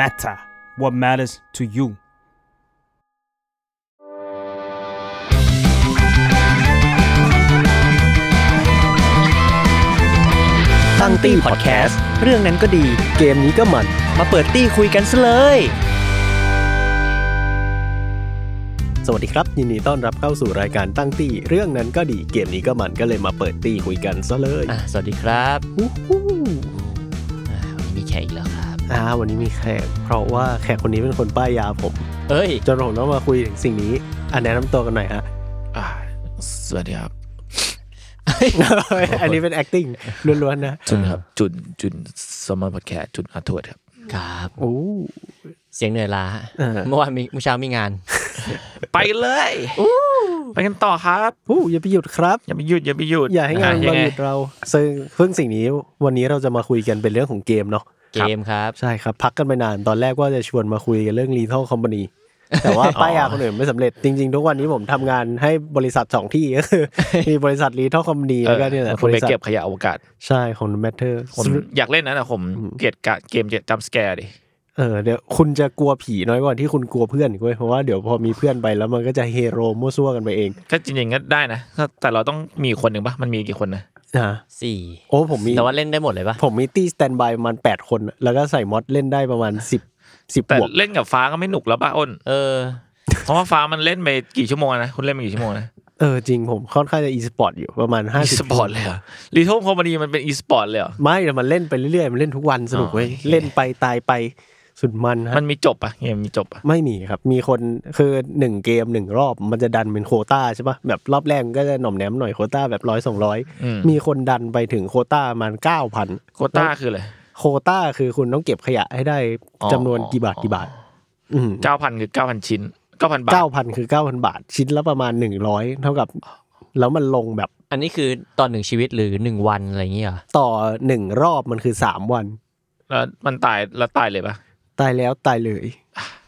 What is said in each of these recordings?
matter what matters to you ตั้งตี้พอดแคสต์เรื่องนั้นก็ดี เกมนี้ก็มัน มาเปิดตี้คุยกันซะเลย สวัสดีครับ ยินดีต้อนรับเข้าสู่รายการตั้งตี้ เรื่องนั้นก็ดีเกมนี้ก็มันก็เลยมาเปิดตี้คุยกันซะเลย อะสวัสดีครับอู้หู้อ่าวันนี้มีแขกอีกแล้วครับ อ่าวันนี้มีแขก เพราะว่าแขกคนนี้เป็นคนป้ายยาผม เอ้ย จนผมต้องมาคุยถึงสิ่งนี้อันแนะนำตัวกันหน่อยฮะอ่าสวัสดีครับ อันนี้เป็น acting ล้วนๆนะ จุนครับ จุนจุนสมอร์พอดแคสต์จุนอาทวดครับ ครับโอ้เสียงเหนื่อยล้าเออ เมื่อวานมีเมื่อเช้ามีงาน ไปเลยไปกันต่อครับโอ้อย่าไปหยุดครับ อย่าไปหยุดอย่าไปหยุดอย่าให้งานยัเราไงหยุดเราซึ่งเพิ่งสิ่งนี้วันนี้เราจะมาคุยกันเป็นเรื่องของเกมเนาะ เกมครับใช่ครับ พักกันไปนานตอนแรกว่าจะชวนมาคุยกันเรื่อง Lethal Company แต่ว่าป้ายยาคนอื่นไม่สำเร็จจริง ๆ ทุกวันนี้ผมทำงานให้บริษัทสองที่ก็คือมีบริษัท Lethal Company เอแล้วอก็เนี่ยแหละคุณไปบริษัทเก็บขยะอวกาศ ใช่ของ Matter ผมอยากเล่นนะแต่ผมเกลียดกะเกมเกลียด jump scare ดิเออเดี๋ยวคุณจะกลัวผีน้อยกว่าที่คุณกลัวเพื่อนอีกเว้ยเพราะว่าเดี๋ยวพอมีเพื่อนไปแล้วมันก็จะเฮโลมั่วซั่วกันไปเอง ก็จริงๆก็ได้นะถ้าแต่เราต้องมีคนหนึ่งปะมันมีกี่คนนะ นะสี่โอ้ผมมีแต่ว่าเล่นได้หมดเลยปะผมมีตี้ standby ประมาณแปดคน แล้วก็ใส่ mod เล่นได้ประมาณสิบสิบแต่บวกเล่นกับฟ้าก็ไม่หนุกแล้วป่ะอ้นเออเพราะว่าฟ้ามันเล่นไปกี่ชั่วโมงนะคุณเล่นไปกี่ชั่วโมงนะเออจริงผมค่อนข้างจะอีสปอร์ตอยู่ประมาณห้าสิบ อีสปอร์ตเลยเหรอ Lethal Company มันเป็นอีสปอร์ตเลยเหรอไม่แต่มันเล่นไปเรื่อยๆ มันเล่นทุกวันสนุกเว้ยอ๋อโอเคเล่นไปตายไป สุดมันฮะมันมีจบปะเกมมีจบปะไม่มีครับ มีคนคือหนึ่งเกมหนึ่งรอบมันจะดันเป็นโควต้าใช่ปะแบบรอบแรกก็จะหน่อมแนมหน่อยโควต้าแบบร้อยสองร้อยอืมมีคนดันไปถึงโควต้าประมันเก้าพันโควต้าคืออะไรโควต้าคือคุณต้องเก็บขยะให้ได้อ๋อจำนวนกี่บาทกี่บาทอืมเก้าพันคือเก้าพันชิ้นเก้าพันบาทเก้าพันคือเก้าพันบาทชิ้นละประมาณหนึ่งร้อยเท่ากับแล้วมันลงแบบ อันนี้คือตอนหนึ่งชีวิตหรือหนึ่งวันอะไรอย่างเงี้ยเหรอต่อหนึ่งรอบมันคือสามวัน แล้วมันตายแล้วตายเลยปะ ตายแล้วตายเลย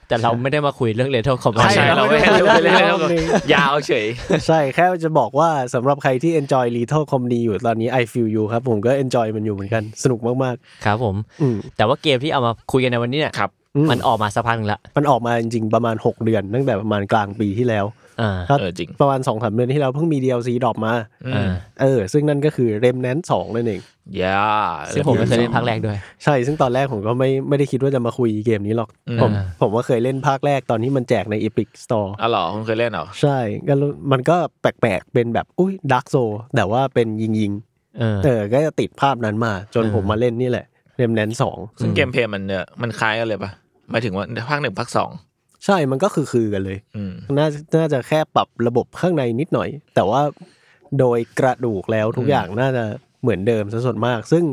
แต่เราไม่ได้มาคุยเรื่อง Lethal Com ใช่ใช่เราไม่เราเราไม่ไม่ได้เล่นรอบนึงยาวเฉย ใช่แค่จะบอกว่าสำหรับใครที่ enjoy Lethal Company อยู่ตอนนี้ I feel you ครับ ผมก็ enjoy มันอยู่เหมือนกัน สนุกมากครับผมๆอืมแต่ว่าเกมที่เอามาคุยกันในวันนี้เนี่ยครับอื มมันออกมาสักพักหนึงละมันออกมาจริงๆประมาณ 6 เดือนตั้งแต่ประมาณกลางปีที่แล้วอ่าครับเออจริง ประมาณ2อสเดือนที่แล้วเพิ่งมี DLC drop มาอือ่ามเออ ซึ่งนั่นก็คือ Remnant 2นั่นเอง ย่าซึ่งผมก็เคยเล่นภาคแรกด้วย ใช่ ซึ่งตอนแรกผมก็ไม่ไม่ได้คิดว่าจะมาคุยเกมนี้หรอก อืม ผมผมว่าเคยเล่นภาคแรกตอนที่มันแจกใน Epic Store อ๋อเหรอคุณเคยเล่นเหรอ ใช่ก็รู้มันก็แปลกๆ เป็นแบบ อุ้ยด a r k กโซแต่ว่าเป็นยิงยิงเออ ๆเออ ก็จะติดภาพนั้นมา จนเออผมมาเล่นนี่แหละ Remnant 2ซึ่งเกมเพลย์มันเนี่ยมันคล้ายกันเลยปะ หมายถึงว่าภาคหนึ่งภาคสองใช่มันก็คือคือกันเลยอืมน่าน่าจะแค่ปรับระบบข้างในนิดหน่อย แต่ว่าโดยกระดูกแล้วทุกอืมอย่างน่าจะเหมือนเดิมซะส่วนมาก ซึ่ง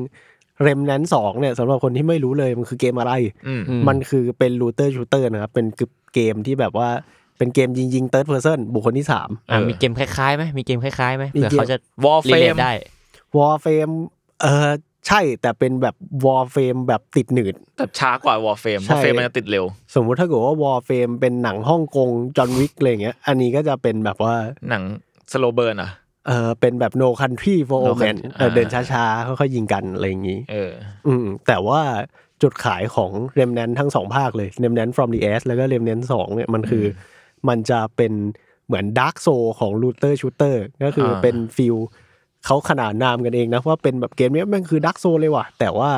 Remnant สองเนี่ยสำหรับคนที่ไม่รู้เลยมันคือเกมอะไรอืมอืมมันคือเป็น looter shooter นะครับ เป็นเกมที่แบบว่าเป็นเกมยิงยิง third person บุคคลที่สามอะมีเกมคล้ายๆไหมมีเกมคล้ายๆไหมมีเผื่อเกมเขาจะ Warframe ได้ Warframe เออ ใช่แต่เป็นแบบ Warframe แบบติดหนืดแต่ช้ากว่า Warframe ใช่วอลเฟมมันจะติดเร็ว สมมุติถ้าเกิดว่า Warframe เป็นหนังฮ่องกงจอห์นวิกอะไรอย่างเงี้ย อันนี้ก็จะเป็นแบบว่าหนังสโลเบิร์นอะเออเป็นแบบ no country for No old man Country เออเดินอ่าช้าๆค่อยๆยิงกันอะไรอย่างงี้ เออ อืมแต่ว่าจุดขายของ Remnant ทั้งสองภาคเลย Remnant from the Ashes แล้วก็ Remnant 2เนี่ยมันคืออมันจะเป็นเหมือน Dark Soul ของ Looter Shooter ก็คืออาเป็นฟิล เขาขนานนามกันเองนะว่าเป็นแบบเกมเนี้ยแม่งคือ Dark Soul เลยว่ะ แต่ว่า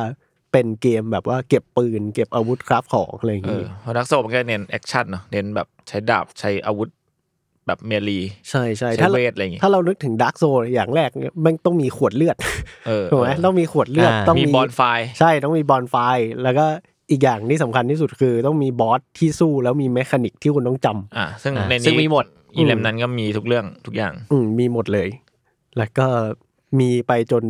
เป็นเกมแบบว่าเก็บปืน เก็บอาวุธคราฟของอะไรอย่างเองี้อเพราะดักโซมันก็เน้นแอคชั่นเนาะเน้นแบบใช้ดาบใช้อาวุธแบบ melee ใช่ใช่ใช้ถ้าเวทอะไรอย่างงี้ถ้าเรานึกถึง Dark Soul อย่างแรกเนี่ยแม่งต้องมีขวดเลือดเออถูกไหมต้องมีขวดเลือดอ่าต้องมีมี bonfire ใช่ต้องมี bonfire แล้วก็อีกอย่างที่สำคัญที่สุดคือต้องมีบอสที่สู้แล้วมี mechanic ที่คุณต้องจำอะซึ่งอะในซึ่งนี้มีหมด element นั้นก็มีทุกเรื่องทุกอย่าง อืมมีหมดเลย แล้วก็มีไปจน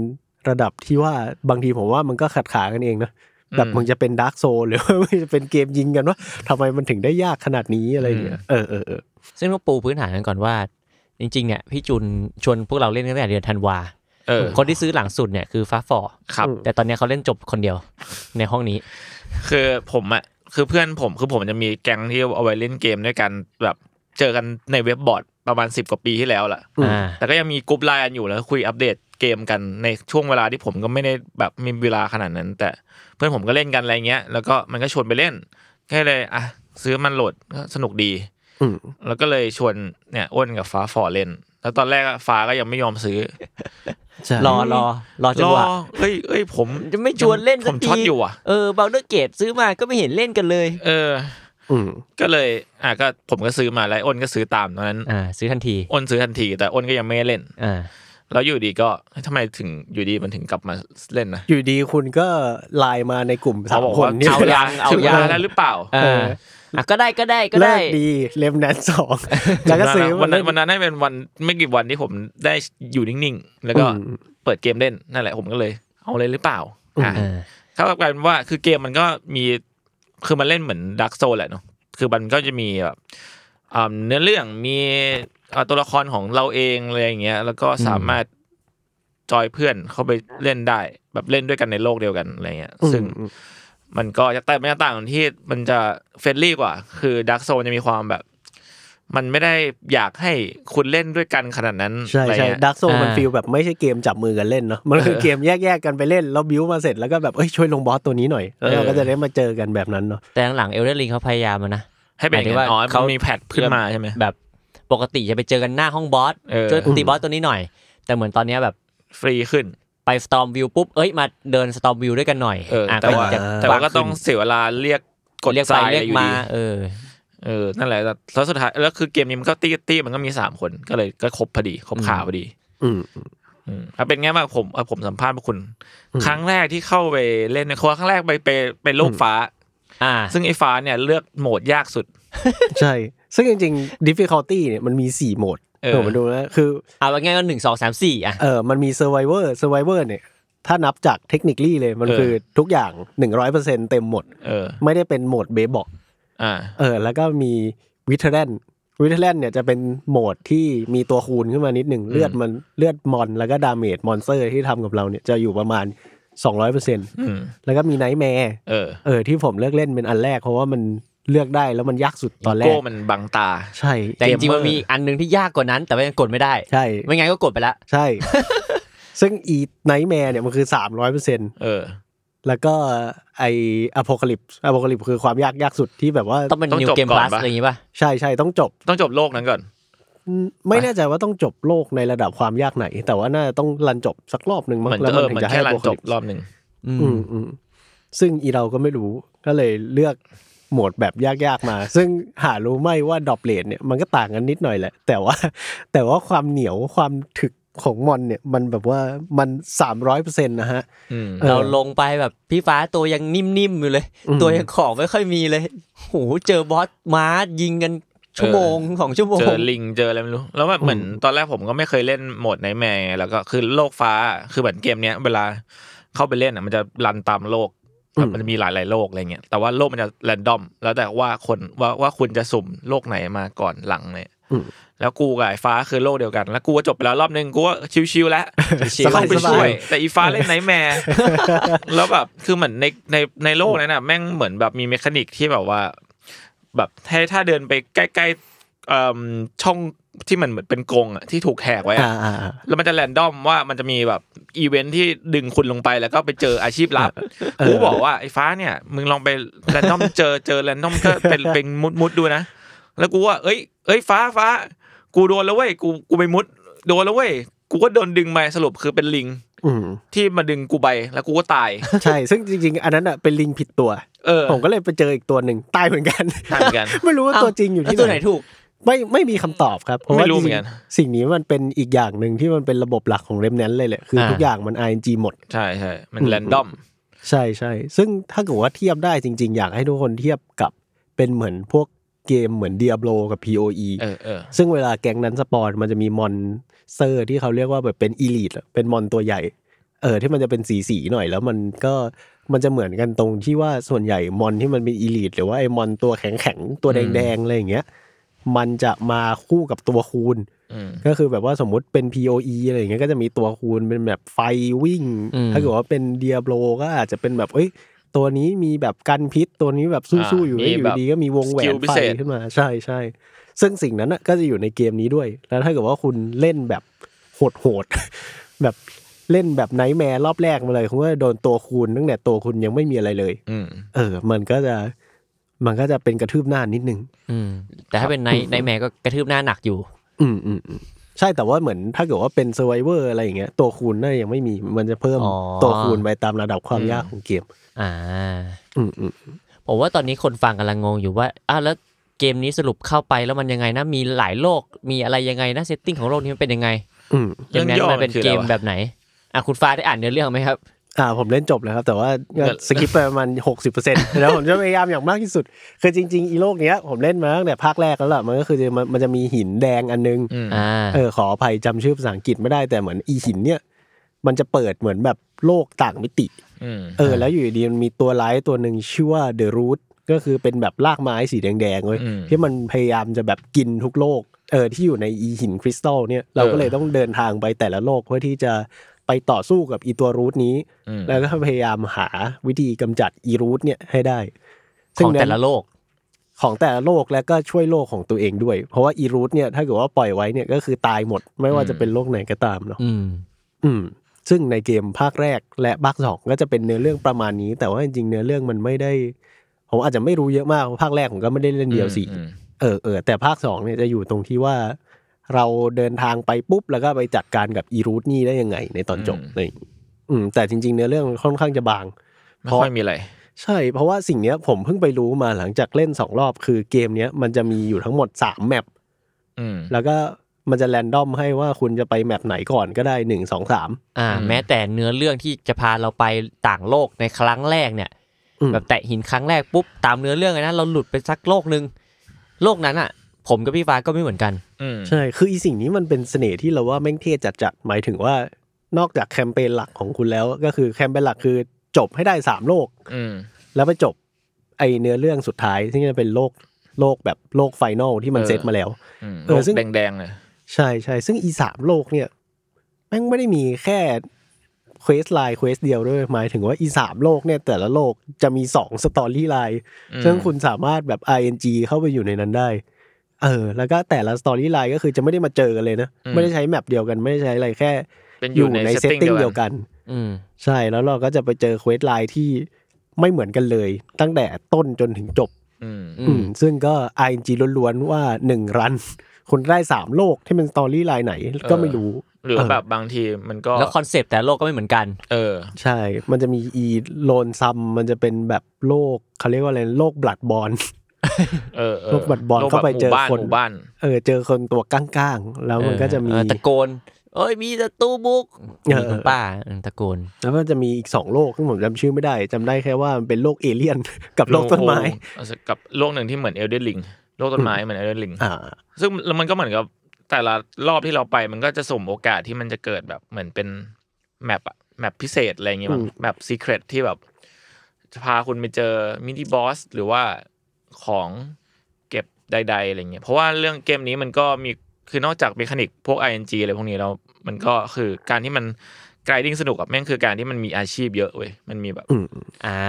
ระดับที่ว่าบางทีผมว่ามันก็ขัดขากันเองนะแบบอืมมึงจะเป็น Dark Soul หรือว่ามึงจะเป็นเกมยิงกันวะทำไมมันถึงได้ยากขนาดนี้อะไรอย่างเงี้ยเออเออเออซึ่งต้องปูพื้นฐานกันก่อนว่า จริงๆเนี่ยพี่จุนชวนพวกเราเล่นตั้งแต่เดือนธันวาเออคนที่ซื้อหลังสุดเนี่ยคือฟ้าฟอครับแต่ตอนเนี้ยเขาเล่นจบคนเดียว ในห้องนี้ คือผมอะคือเพื่อนผมคือผมจะมีแก๊งที่เอาไว้เล่นเกมด้วยกันแบบ เจอกันในเว็บบอร์ดประมาณสิบกว่าปีที่แล้วล่ะอืมอ่าแต่ก็ยังมีกรุ๊ปไลน์กันอยู่แล้วคุยอัปเดตเกมกันในช่วงเวลาที่ผมก็ไม่ได้แบบมีเวลาขนาดนั้น แต่เพื่อนผมก็เล่นกันอะไรเงี้ย แล้วก็มันก็ชวนไปเล่นแค่เลยอะซื้อมันโหลดก็สนุกดีอืมแล้วก็เลยชวนเนี่ยอ้นกับฟ้าฟอเล่น แล้วตอนแรกอะฟ้าก็ยังไม่ยอมซื้อใช่รอรอรอจังหวะอเอ้ยเอ้ยผมจะไม่ชวนเล่นผมสักทีช็อตอยู่อะเออ Baldur's Gate ซื้อมาก็ไม่เห็นเล่นกันเลย เอออืม ก็เลยอะก็ผมก็ซื้อมาแล้วอ้นก็ซื้อตามตอนนั้นอ่าซื้อทันทีอ้นซื้อทันที แต่อ้นก็ยังไม่ได้เล่นอ่าแล้วอยู่ดีก็เฮ้ยทำไมถึงอยู่ดีมันถึงกลับมาเล่นนะอยู่ดีคุณก็ไลน์มาในกลุ่มสาเขามบอกคนว่านี่เอายังเอาถึงเวยัลางแล้วหรือเปล่าเอออะก็ได้ก็ได้ก็เลิได้กดีเลมแนนสองแล้วก็ซื้อวันนั้นมาวันนั้นให้เป็นวันไม่กี่วันที่ผมได้อยู่นิ่งๆ แล้วก็อืมเปิดเกมเล่นนั่นแหละผมก็เลย เอาเลยหรือเปล่าอะเออเขากลายเป็นว่าคือเกมมันก็มี คือมันเล่นเหมือนดักโซแหละเนาะคือมันก็จะมีแบบอ่าเนื้อเรื่องมีอ่าตัวละครของเราเองอะไรอย่างเงี้ย แล้วก็สามารถจอยเพื่อนเข้าไปเล่นได้ แบบเล่นด้วยกันในโลกเดียวกันอะไรเงี้ย ซึ่งอืมมันก็จะแต่มันจะต่างตรงที่มันจะ friendly กว่า คือ Dark Soul จะมีความแบบ มันไม่ได้อยากให้คุณเล่นด้วยกันขนาดนั้นใช่อะไรใช่เงี้ย Dark Soul มัน feelแบบไม่ใช่เกมจับมือกันเล่นเนาะมันคือเกมแยกๆกันไปเล่นแล้วบิวมาเสร็จแล้วก็แบบเอ้ยช่วยลงบอสตัวนี้หน่อยแล้วเราก็จะได้มาเจอกันแบบนั้นเนาะแต่หลัง Elden Ring เขาพยายามมานะให้เป็นหมายถึอย่างนั้นอ๋อว่าเขามันมี patch ขึ้นมาใช่ไหมแบบปกติจะไปเจอกันหน้าห้องบอสเออช่วยตีบอสตัวนี้หน่อย แต่เหมือนตอนเนี้ยแบบฟรีขึ้นไป Stormveil ปุ๊บเอ้ยมาเดิน Stormveil ด้วยกันหน่อยเออแต่ว่าจะแต่ว่าก็ต้องเสียเวลาเรียกกดเรียกทไปรายเรียกอยู่มาดีเออ เออนั่นแหละแล้วสุดท้ายแล้วคือเกมนี้มันก็ตี้ตี้มันก็มีสามคนก็เลยก็ครบพอดีครบขาพอดี อืมอืมอะเป็นไงบ้างผมอะผมสัมภาษณ์พวกคุณ ครั้งแรกที่เข้าไปเล่นในครัวครั้งแรกไปไปไปโลกฟ้า อ่า ซึ่งไอ้ฟ้าเนี่ยเลือกโหมดยากสุด ใช่ ซึ่งจริงๆ difficulty เนี่ยมันมี4โหมดเออผมมาดูนะคือเอาง่ายๆก็หนึ่งสองสามสี่อะเออมันมี survivor survivor เนี่ยถ้านับจากเทคนิคลี่เลยมันเออคือทุกอย่าง100%เต็มหมดเออไม่ได้เป็นโหมดเบบอก อ่าเออ แล้วก็มีวิเทเรนวิเทเรนเนี่ยจะเป็นโหมดที่มีตัวคูณขึ้นมานิดหนึ่งเลือดมันเลือดมอนแล้วก็ damage monster ที่ทำกับเราเนี่ยจะอยู่ประมาณ200%อืมแล้วก็มี Nightmare เออเออ ที่ผมเลือกเล่นเป็นอันแรกเพราะว่ามันเลือกได้แล้วมันยากสุดตอนแรโก้กมันบังตา ใช่ แต่จริงๆ Gamer มันมีอีกอันหนึ่งที่ยากกว่านั้น แต่ว่ายังกดไม่ได้ ใช่ ไม่งั้นก็กดไปละ ใช่ ซึ่งอี Nightmare เนี่ยมันคือสามร้อยเปอร์เซ็นเออ แล้วก็ไอ Apocalypse Apocalypse คือความยากยากสุดที่แบบว่าต้องเป็นต้อง New จบ Game ก่อน Plus ปะ อะไรอย่างงี้ป่ะใช่ใช่ต้องจบ ต้องจบโลกนั้นก่อนอืมไม่แน่ใจว่าต้องจบโลกในระดับความยากไหน แต่ว่าน่าจะต้องรันจบสักรอบหนึ่งมั้เหงมือนแล้วเอมันอถึเหงมือนจะให้แค่รันจบ Apocalypse รอบหนึ่งอืมอืมอืมซึ่งอีเราก็ไม่รู้ก็เลยเลือกโหมดแบบยากๆมา ซึ่งหารู้ไหมว่าดอปเลทเนี่ยมันก็ต่างกันนิดหน่อยแหละ แต่ว่า แต่ว่าความเหนียวความถึก ของมอนเนี่ยมันแบบว่ามันสามร้อยเปอร์เซ็นต์นะฮะอืมเออเราลงไปแบบพี่ฟ้าตัวยังนิ่มๆอยู่เลยอืมตัวยังของไม่ค่อยมีเลยโหเจอบอสม้ายิงกันชั่วโมงสองชั่วโมงเจอลิงเจออะไรไม่รู้ แล้วแบบเหมือนตอนแรกผมก็ไม่เคยเล่นโหมด Nightmare แล้วก็คือโลกฟ้าคือเหมือนเกมเนี้ยเวลาเข้าไปเล่นอะมันจะ run ตามโลกแบบมันจะมีหลายๆโลกอะไรเงี้ยแต่ว่าโลกมันจะ random แล้วแต่ว่าคนว่าว่าคุณจะสุ่มโลกไหนมาก่อนหลังเนี่ยอืม แล้วกูกับไอ้ฟ้าคือโลกเดียวกัน แล้วกูก็จบไปแล้วรอบนึงกูก็ชิวๆแล้วชิวๆเข้าไปสบายๆช่วย แต่อีฟ้าเล่น Nightmareแล้วแบบคือเหมือนในในในโลกนั้นน่ะแม่งเหมือนแบบมี mechanic ที่แบบว่า แบบให้ถ้าเดินไปใกล้ๆเอิ่มช่องที่มันเหมือนเป็นกรงอะที่ถูกแหกไว้อะอ่าอ่าอ่าแล้วมันจะ random ว่ามันจะมีแบบอีเวนท์ที่ดึงคุณลงไปแล้วก็ไปเจออาชีพลับกูบอกว่าไอ้ฟ้าเนี่ย มึงลองไป random เจอเจอ random ก็เป็นเป็นมุดมุดๆดูนะ แล้วกูว่าเอ้ยเอ้ยฟ้าฟ้า กูโดนแล้วเว้ยกูกูไปมุด โดนแล้วเว้ยกูก็โดนดึงมาสรุปคือเป็นลิงอืมที่มาดึงกูไปแล้วกูก็ตาย ใช่ ซึ่งจริง ๆ อันนั้นอะเป็นลิงผิดตัวเออผมก็เลยไปเจออีกตัวหนึ่งตายเหมือนกันตายเหมือนกัน ไม่รู้ว่าตัวจริงอยู่แล้วที่ตัวไหนถูก ไม่ไม่มีคำตอบครับเพราะว่าไม่รู้จเหมืริองนกันๆสิ่งนี้มันเป็นอีกอย่างหนึ่งที่มันเป็นระบบหลักของเรมแนนเลยแหละคือทุกอย่างมัน RNG หมด ใช่ใช่มันอืมแรนดอมใช่ใช่ซึ่งถ้าเกิดว่าเทียบได้จริง ๆ อยากให้ทุกคนเทียบกับเป็นเหมือนพวก เกมเหมือน Diablo กับ PoE เออเออซึ่งเวลาแก๊งนั้นสปอนมันจะมีมอนเซอร์ที่เขาเรียกว่าแบบเป็น elite เป็นมอนตัวใหญ่ เออที่มันจะเป็นสีสีๆหน่อยแล้วมันก็มันจะเหมือนกันตรงที่ว่าส่วนใหญ่มอนที่มันเป็น elite หรือว่าไอ้มอนตัวแข็งแข็งๆตัวแดงๆอะไรอย่างเงี้ยมันจะมาคู่กับตัวคูณอืมก็คือแบบว่าสมมุติเป็น POE อะไรอย่างเงี้ยก็จะมีตัวคูณเป็นแบบไฟวิ่งอืมถ้าเกิดว่าเป็น Diablo ก็อาจจะเป็นแบบเอ้ย ตัวนี้มีแบบกันพิษตัวนี้แบบสู้ๆอยู่อ่ามีแล้วอยู่แบบดีก็มีวงแหวนไฟ skill พิเศษขึ้นมาใช่ใช่ซึ่งสิ่งนั้นน่ะก็จะอยู่ในเกมนี้ด้วย แล้วถ้าเกิดว่าคุณเล่นแบบโหดๆแบบเล่นแบบ nightmare รอบแรกมาเลยคุณก็โดนตัวคูณตั้งแต่ตัวคุณยังไม่มีอะไรเลยอืมเออ มันก็จะมันก็จะเป็นกระทืบหน้านิดนึง อืมแต่ถ้าเป็นในในแม่ก็กระทืบหน้าหนักอยู่ อืมอืมอืม ใช่แต่ว่าเหมือนถ้าเกิดว่าเป็น survivor อะไรอย่างเงี้ยตัวคูณน่ายังไม่มีมันจะเพิ่มอ๋อ ตัวคูณไปตามระดับความยากของเกม อ่า อืมอืมผมว่าตอนนี้คนฟังกำลังงงอยู่ว่าอ้าวแล้วเกมนี้สรุปเข้าไปแล้วมันยังไงนะ มีหลายโลก มีอะไรยังไงนะ setting ของโลกนี้มันเป็นยังไงอืม เรื่ยัองนั้นย่อมันเป็นมันคือเกอะไรมวะ แบบไหน อะคุณฟ้าได้อ่านเนื้อเรื่องไหมครับ อ่าผมเล่นจบแล้วครับ แต่ว่าก็เดี๋ยว skip ไปประมาณหกสิบเปอร์เซ็นต์แล้วผมจะพยายามอย่างมากที่สุด คือจริง ๆ อีโลกเนี้ยผมเล่นมาตั้งแต่ภาคแรกแล้วล่ะมันก็คือจะมันมันจะมีหินแดงอันนึงอืมอ่าเออขออภัยจำชื่อภาษาอังกฤษไม่ได้แต่เหมือนอีหินเนี่ย มันจะเปิดเหมือนแบบโลกต่างมิติอืมเออ แล้วอยู่ดีๆมันมีตัวร้ายตัวหนึ่งชื่อว่าเดอะรูทก็คือเป็นแบบรากไม้สีแดงๆเว้ยอืมที่มันพยายามจะแบบกินทุกโลกเออที่อยู่ในอีหินคริสตัลเนี่ยเราก็เลยต้องเดินทางไปแต่ละโลกเพื่อที่จะ ไปต่อสู้กับอีตัวรูทนี้อืมแล้วก็พยายามหาวิธีกำจัดอีรูทเนี่ยให้ได้ของนั้นแต่ละโลก ของแต่ละโลกแล้วก็ช่วยโลกของตัวเองด้วย เพราะว่าอีรูทเนี่ยถ้าเกิดว่าปล่อยไว้เนี่ยก็คือตายหมด ไม่ว่าจะเป็นโลกไหนก็ตามเนาะอืมอืมซึ่งในเกมภาคแรกและภาคสองก็จะเป็นเนื้อเรื่องประมาณนี้ แต่ว่าจริงๆเนื้อเรื่องมันไม่ได้ ผมอาจจะไม่รู้เยอะมากเพราะภาคแรกผมก็ไม่ได้เล่นเดียวสี่อืมเออเออแต่ภาคสองเนี่ยจะอยู่ตรงที่ว่า เราเดินทางไปปุ๊บแล้วก็ไปจัดการกับอีรูทนี่ได้ยังไง ในตอนจบอืมอะไรอย่างงี้อืมแต่จริงๆเนื้อเรื่องค่อนข้างจะบางไม่ค่อยมีอะไรใช่ เพราะว่าสิ่งเนี้ยผมเพิ่งไปรู้มาหลังจากเล่นสองรอบ คือเกมเนี้ยมันจะมีอยู่ทั้งหมดสามแมปอืมแล้วก็มันจะแรนดอมให้ว่าคุณจะไปแมปไหนก่อนก็ได้หนึ่งสองสามอ่าอืมแม้แต่เนื้อเรื่องที่จะพาเราไปต่างโลกในครั้งแรกเนี่ยอืมแบบแตะหินครั้งแรกปุ๊บตามเนื้อเรื่องเลยนะเราหลุดไปสักโลกหนึ่งโลกนั้นอะ ผมกับพี่ฟ้าก็ไม่เหมือนกันอืมใช่ คืออีสิ่งนี้มันเป็นเสน่ห์ที่เราว่าแม่งเท่จัดๆหมายถึงว่านอกจากแคมเปญหลักของคุณแล้ว ก็คือแคมเปญหลักคือจบให้ได้สามโลกอืมแล้วไปจบไอเนื้อเรื่องสุดท้ายที่จะเป็นโลกโลกแบบโลก final ที่มันเออเซตมาแล้วอืมเออซึ่งแดงๆเลยใช่ใช่ซึ่งอีสามโลกเนี่ยแม่งไม่ได้มีแค่ quest line quest เดียวด้วยหมายถึงว่าอีสามโลกเนี่ย แต่ละโลกจะมีสอง storyline อืมซึ่งคุณสามารถแบบ RNG เข้าไปอยู่ในนั้นได้ เออแล้วก็แต่ละ storyline ก็คือจะไม่ได้มาเจอกันเลยนะ ไม่ได้ใช้ map เดียวกัน ไม่ได้ใช้อะไรแค่เป็นอยู่ในในเซเซตตติ้ติ้งงเดีเดียวกัน อืมใช่แล้วเราก็จะไปเจอ quest line ที่ไม่เหมือนกันเลย ตั้งแต่ต้นจนถึงจบ อืมอืมอืมซึ่งก็ RNG ล้วนๆว่าหนึ่ง run คุณได้สามโลกที่เป็น storyline ไหนก็ไม่รู้ หรือเออแบบบางทีมันก็ แล้วคอนเซปต์แต่ละโลกก็ไม่เหมือนกัน เออ ใช่ มันจะมีอี Losomn มันจะเป็นแบบโลกเขาเรียกว่าอะไรโลก Bloodborne เออเออโลก Bloodborne โลกเข้าไปแบบเจอหมู่บ้านคนหมู่บ้าน เออ เจอคนตัวก้างๆ แล้วมันก็จะมีเออตะโกนเอ้ยมีศัตรูบุกเออมีคุณป้าเออตะโกน แล้วก็จะมีอีกสองโลกซึ่งผมจำชื่อไม่ได้จำได้แค่ว่ามันเป็นโลกเอเลี่ยนกับโลกต้นไม้โอ้โหกับโลกหนึ่งที่เหมือน Elden Ring โลกต้นไม้เหมือน Elden Ring อ่าซึ่งแล้วมันก็เหมือนกับแต่ละรอบที่เราไปมันก็จะสุ่มโอกาสที่มันจะเกิดแบบเหมือนเป็น map อะ map พิเศษอะไรอย่างเงี้ยมั้งอืม map secret ที่แบบจะพาคุณไปเจอ mini boss หรือว่า ของเก็บใดๆอะไรเงี้ยเพราะว่าเรื่องเกมนี้มันก็มีคือนอกจาก mechanic พวก RNG อะไรพวกนี้แล้วมันก็คือการที่มัน grinding สนุกอะแม่งคือการที่มันมีอาชีพเยอะเว้ยมันมีแบบอืมอ่า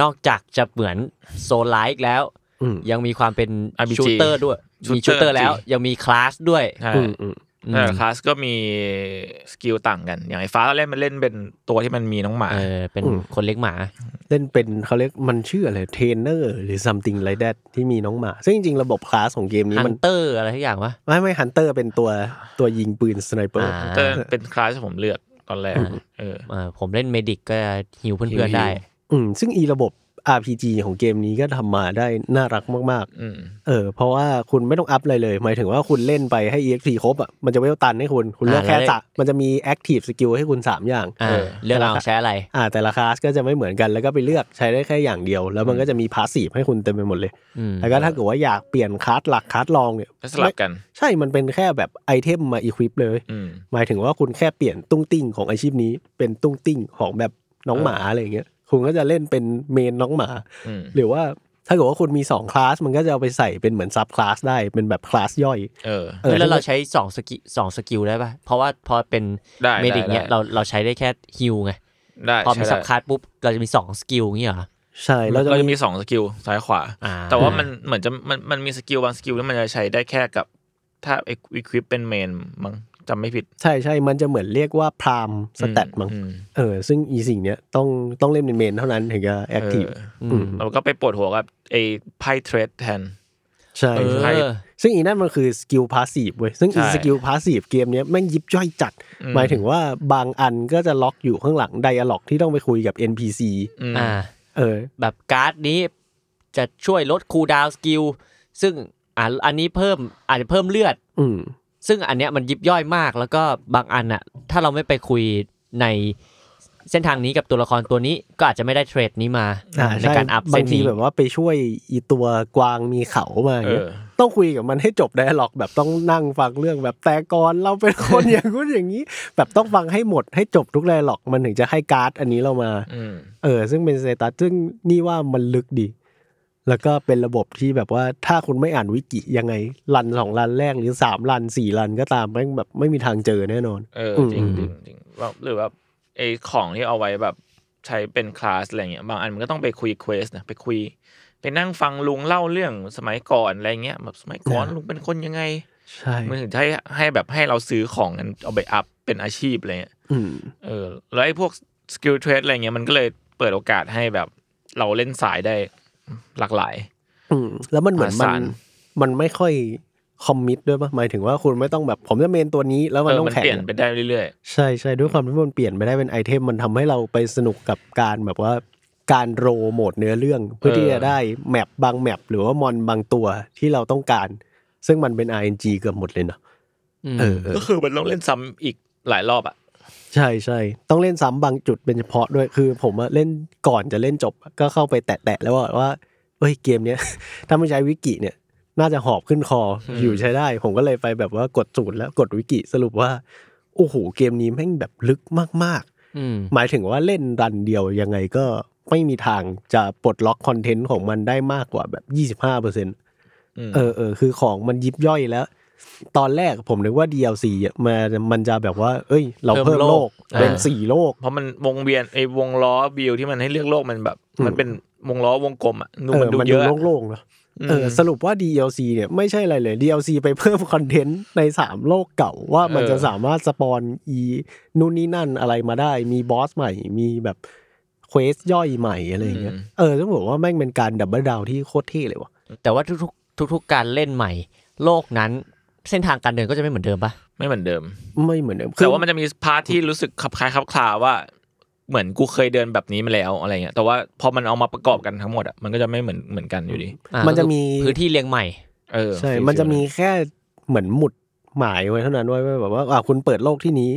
นอกจากจะเหมือน souls-like แล้วอืมยังมีความเป็น RPG ชูเตอร์ด้วยมี Shooter ชูเตอร์แล้วจริงยังมีคลาสด้วยใช่อืมอืมอืม แต่ละคลาสก็มี skill ต่างกัน อย่างไอ้ฟ้าเล่นมันเล่นเป็นตัวที่มันมีน้องหมาเออเป็นอืมคนเลี้ยงหมา เล่นเป็นเขาเรียกมันชื่ออะไรเทรนเนอร์หรือ something like that ที่มีน้องหมา ซึ่งจริงๆระบบคลาสของเกมนี้มัน hunterร์อะไรทุกอย่างวะ ไม่ไม่ hunter เป็นตัวตัวยิงปืน sniper อ่า แต่เป็นคลาสที่ผมเลือกตอนแรกเออ เออผมเล่น medic ก็ฮิวเพื่อนๆได้ อืมซึ่งอีระบบ RPG ของเกมนี้ก็ทำมาได้น่ารักมากอืมๆเออ เพราะว่าคุณไม่ต้อง up อะไรเลย หมายถึงว่าคุณเล่นไปให้ EXP ครบอะมันจะเวลตันให้คุณ คุณเลือกอ่าแค่แล้วสะมันจะมี active skill ให้คุณ 3 อย่างอ่าเออเลือกเอาใช้อะไร อ่า แต่ละคลาสก็จะไม่เหมือนกันแล้วก็ไปเลือกใช้ได้แค่อย่างเดียว แล้วมันก็จะมี passive ให้คุณเต็มไปหมดเลยอืมแล้วก็ถ้าเกิดว่าอยากเปลี่ยนคลาสหลักคลาสรองเนี่ยก็สลับกัน ใช่มันเป็นแค่แบบ item มา equip เลยอืมหมายถึงว่าคุณแค่เปลี่ยนตุ้งติ้งของอาชีพนี้เป็นตุ้งติ้งของแบบน้องหมาอะไรอย่างเงี้ย คุณก็จะเล่นเป็น main น้องหมาอืมหรือว่าถ้าเกิดว่าคุณมีสองคลาสมันก็จะเอาไปใส่เป็นเหมือน sub class ได้เป็นแบบคลาสย่อยเออเออแล้วเราใช้สอง skill สอง skill ได้ป่ะ เพราะว่าพอเป็นได้ medic ได้เนี้ยได้เราเราใช้ได้แค่ฮิวไงได้พอมีใช่ sub ได้คาร์ดปุ๊บเราจะมีสอง skill อย่างงี้เหรอใช่เราจะเราจะมีมีสอง skill ซ้ายขวาอ่าแต่ว่ามันเหมือนจะมันมันมี skill บาง skill ที่มันจะใช้ได้แค่กับถ้า equip เป็น main มั้ง จำไม่ผิด ใช่ใช่มันจะเหมือนเรียกว่า prime stat มั้งอืมเออ ซึ่งอีสิ่งเนี้ยต้องต้องเล่นเป็น main เท่านั้นถึงจะ active เออเราก็ไปปวดหัวกับไอ้ไพ่ trait แทนใช่เอใช่อซึ่งอีนั่นมันคือ skill passive เว้ยซึ่งอีใช่ skill passive เกมเนี้ยแม่งยิบย่อยจัดอืมหมายถึงว่าบางอันก็จะล็อกอยู่ข้างหลัง dialog ที่ต้องไปคุยกับ NPC อืมอ่าเออ แบบการ์ดนี้จะช่วยลด cooldown skill ซึ่งอ่าอันนี้เพิ่มอาจจะเพิ่มเลือด อืม ซึ่งอันเนี้ยมันยิบย่อยมากแล้วก็บางอันอะถ้าเราไม่ไปคุยในเส้นทางนี้กับตัวละครตัวนี้ก็อาจจะไม่ได้ trait นี้มาอ่าในใช่การอัพบาเส้งนทีนี้แบบว่าไปช่วยอีตัวกวางมีเขามาอย่างเงี้ยเออต้องคุยกับมันให้จบ dialog แบบต้องนั่งฟังเรื่องแบบแต่ก่อนเราเป็นคนอย่างนู้นอย่างนี้ แบบต้องฟังให้หมดให้จบทุก dialog มันถึงจะให้การ์ดอันนี้เรามาอืมเออ ซึ่งเป็น status ซึ่งนี่ว่ามันลึกดี แล้วก็เป็นระบบที่แบบว่าถ้าคุณไม่อ่านวิกิยังไง run สอง run แรกหรือสาม run สี่ run ก็ตามแม่งแบบไม่มีทางเจอแน่นอน เอออืมจริงจริงจริงว่าหรือว่าไอ้ของที่เอาไว้แบบใช้เป็นคลาสอะไรเงี้ยบางอันมันก็ต้องไปคุย quest นะไปคุย ไปนั่งฟังลุงเล่าเรื่องสมัยก่อนอะไรเงี้ยแบบสมัยก่อนลุงเป็นคนยังไงใช่มันถึงจะให้ให้แบบให้เราซื้อของกันเอาไป up เป็นอาชีพอะไรเงี้ยอืมเออ แล้วไอ้พวก skill trait อะไรเงี้ยมันก็เลยเปิดโอกาสให้แบบเราเล่นสายได้ หลากหลาย อืมแล้วมันเหมือนมหาศาลมันไม่ค่อย commit ด้วยปะหมายถึงว่าคุณไม่ต้องแบบผมจะ main ตัวนี้แล้วเอมันอต้องมันแข่เปลี่ยนงไปได้เรื่อยใช่ใช่ด้วยความที่มันเปลี่ยนไปได้เป็น item มันทำให้เราไปสนุกกับการแบบว่าการ roll โหมดเนื้อเรื่อง เพื่อที่จะได้แมปบางแมปหรือว่ามอนบางตัวที่เราต้องการ ซึ่งมันเป็น RNG เกือบหมดเลยเนาะมเออเอๆอก็คือมันต้องเล่นซ้ำอีกหลายรอบอะ ใช่ใช่ต้องเล่นซ้ำบางจุดเป็นเฉพาะด้วยคือผมอะเล่นก่อนจะเล่นจบก็เข้าไปแตะๆแล้วว่าว่าเอ้ยเกมเนี้ยถ้าไม่ใช้วิกิเนี่ย น่าจะหอบขึ้นคอออยู่ใช้ได้ ผมก็เลยไปแบบว่ากดสูตรแล้วกดวิกิสรุปว่าโอ้โหเกมนี้แม่งแบบลึกมากอืมๆหมายถึงว่าเล่นรันเดียวยังไงก็ไม่มีทางจะปลดล็อกคอนเทนต์ของมันได้มากกว่าแบบยี่สิบห้าเปอร์เซ็นต์อืมเออเออคือของมันยิบย่อยแล้ว ตอนแรกผมนึกว่า DLC อะมันมันจะแบบว่า เอ้ย เราเพิ่มเพิ่มโลกโลกเป็นอ่าสี่โลก เพราะมันวงเวียนไอ้วงล้อ build ที่มันให้เลือกโลกมันแบบอืมมันเป็นวงล้อวงกลมอะดูเอมัอนดูมันเยดูอะโล่งๆเนาะเออสรุปว่า DLC เนี่ยไม่ใช่อะไรเลย DLC ไปเพิ่มคอนเทนต์ในสามโลกเก่าว่ามันจะสามารถ spawnอีนู่นนี่นั่นอะไรมาได้ มีบอสใหม่มีแบบ quest ย่อยใหม่อะไรอย่างเงี้ยเออต้องบอกว่าแม่งเป็นการ double down ที่โคตรเท่เลยว่ะแต่ว่าทุกๆทุกๆการเล่นใหม่ โลกนั้น เส้นทางการเดินก็จะไม่เหมือนเดิมปะไม่เหมือนเดิม ไม่เหมือนเดิมแต่ว่ามันจะมี part ที่รู้สึกคลับคล้ายคลับคลาว่า เหมือนกูเคยเดินแบบนี้มาแล้วอะไรเงี้ยแต่ว่าพอมันเอามาประกอบกันทั้งหมดอะมันก็จะไม่เหมือนเหมือนกันอยู่ดีอ่ามันจะมีพื้นที่เรียงใหม่เออใช่ feel มันจะ feel มีแค่เหมือนหมุดหมายไว้เท่านั้นไว้ว่าแบบว่าอะคุณเปิดโลกที่นี้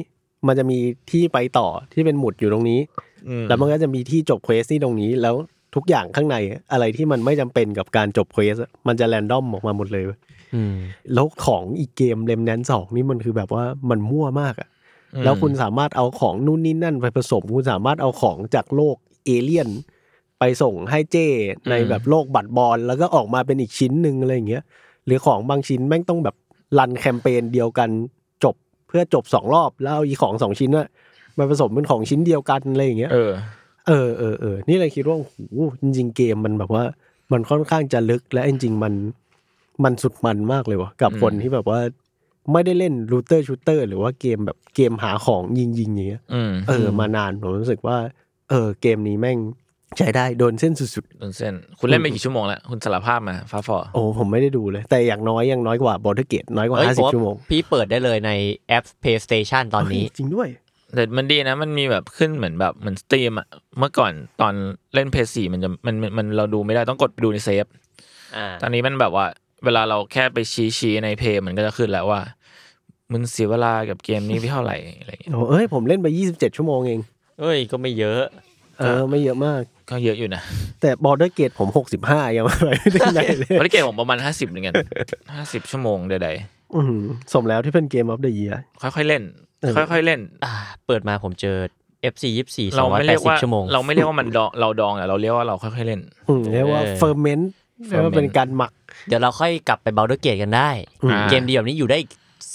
มันจะมีที่ไปต่อที่เป็นหมุดอยู่ตรงนี้อืมแล้วมันก็จะมีที่จบ quest ที่ตรงนี้แล้ว ทุกอย่างข้างในอะไรที่มันไม่จำเป็นกับการจบ quest อะมันจะ random ออกมาหมดเลยเว้ยอืมแล้วของอีกเกม Remnant สองนี่มันคือแบบว่ามันมั่วมากอะอืมแล้วคุณสามารถเอาของนู่นนี่นั่นไปผสม คุณสามารถเอาของจากโลกเอเลี่ยน ไปส่งให้เจ้ในแบบโลก Bloodborne แล้วก็ออกมาเป็นอีกชิ้นหนึ่งอะไรอย่างเงี้ยหรือของบางชิ้นแม่งต้องแบบ run แคมเปญเดียวกันจบเพื่อจบสองรอบแล้วเอาอีของสองชิ้นอะมาผสมเป็นของชิ้นเดียวกันอะไรอย่างเงี้ย เออเออเออเออนี่เลยคิดว่าโอ้โหจริงๆเกมมันแบบว่า มันค่อนข้างจะลึกและจริงๆมันมันสุดมันมากเลยว่ะกับอืมคนที่แบบว่า ไม่ได้เล่น looter shooter หรือว่าเกมแบบเกมหาของยิงยิงๆอย่างเงี้ยอืมเออ มานานผมรู้สึกว่า เออ เกมนี้แม่งใช้ได้โดนเส้นสุดโดนเส้น คุณเล่นไปกี่ชั่วโมงแล้ว คุณสารภาพมาฟ้าฟอๆโอ้ผมไม่ได้ดูเลย แต่อย่างน้อยยังน้อยกว่าบอ r เ e r เกตน้อยกว่าเอ้ยห้าสิบชั่วโมง พี่เปิดได้เลยในแอป PlayStation ตอนนี้เฮ้ยจริงด้วย แต่มันดีนะ มันมีแบบขึ้นเหมือนแบบเหมือน Steam อะเมื่อก่อนตอนเล่นเพลย์สี่มันจะมันมันมันเราดูไม่ได้ต้องกดไปดูใน save อ่าตอนนี้มันแบบว่า เวลาเราแค่ไปชี้ชี้ในเพลย์มันก็จะขึ้นแล้วว่ามันเสียเวลากับเกมนี้พี่เท่าไหร่อะไรอย่างเงี้ยโอ้เอ้ยผมเล่นไปยี่สิบเจ็ดชั่วโมงเองเอ้ยก็ไม่เยอะ เออไม่เยอะมาก ก็เยอะอยู่นะ แต่บอ r เ e r เกตผมหกสิบห้ายังไม่ไปถึงไหนเลยวันนี้เกมผมประมาณห้าสิบเหมือนกันห้าสิบชั่วโมงใดอื้อหือสมแล้วที่เป็น Game of the Yearๆค่อยๆเล่นเออ ค่อยๆเล่นอ่าเปิดมาผมเจอ FC ยี่สิบสี่สเราองร้อยไม่แปเรีดยกสิบว่าชั่วโมงเราไม่เรียกว่ามันดองเราดองอะเราเรียกว่าเราค่อยๆเล่นอืมเรียกว่าเออ ferment เรียกว่าเป็นการหมัก เดี๋ยวเราค่อยกลับไป b a l d u r Gate กันได้อืมเกมดีแบบนี้อยู่ได้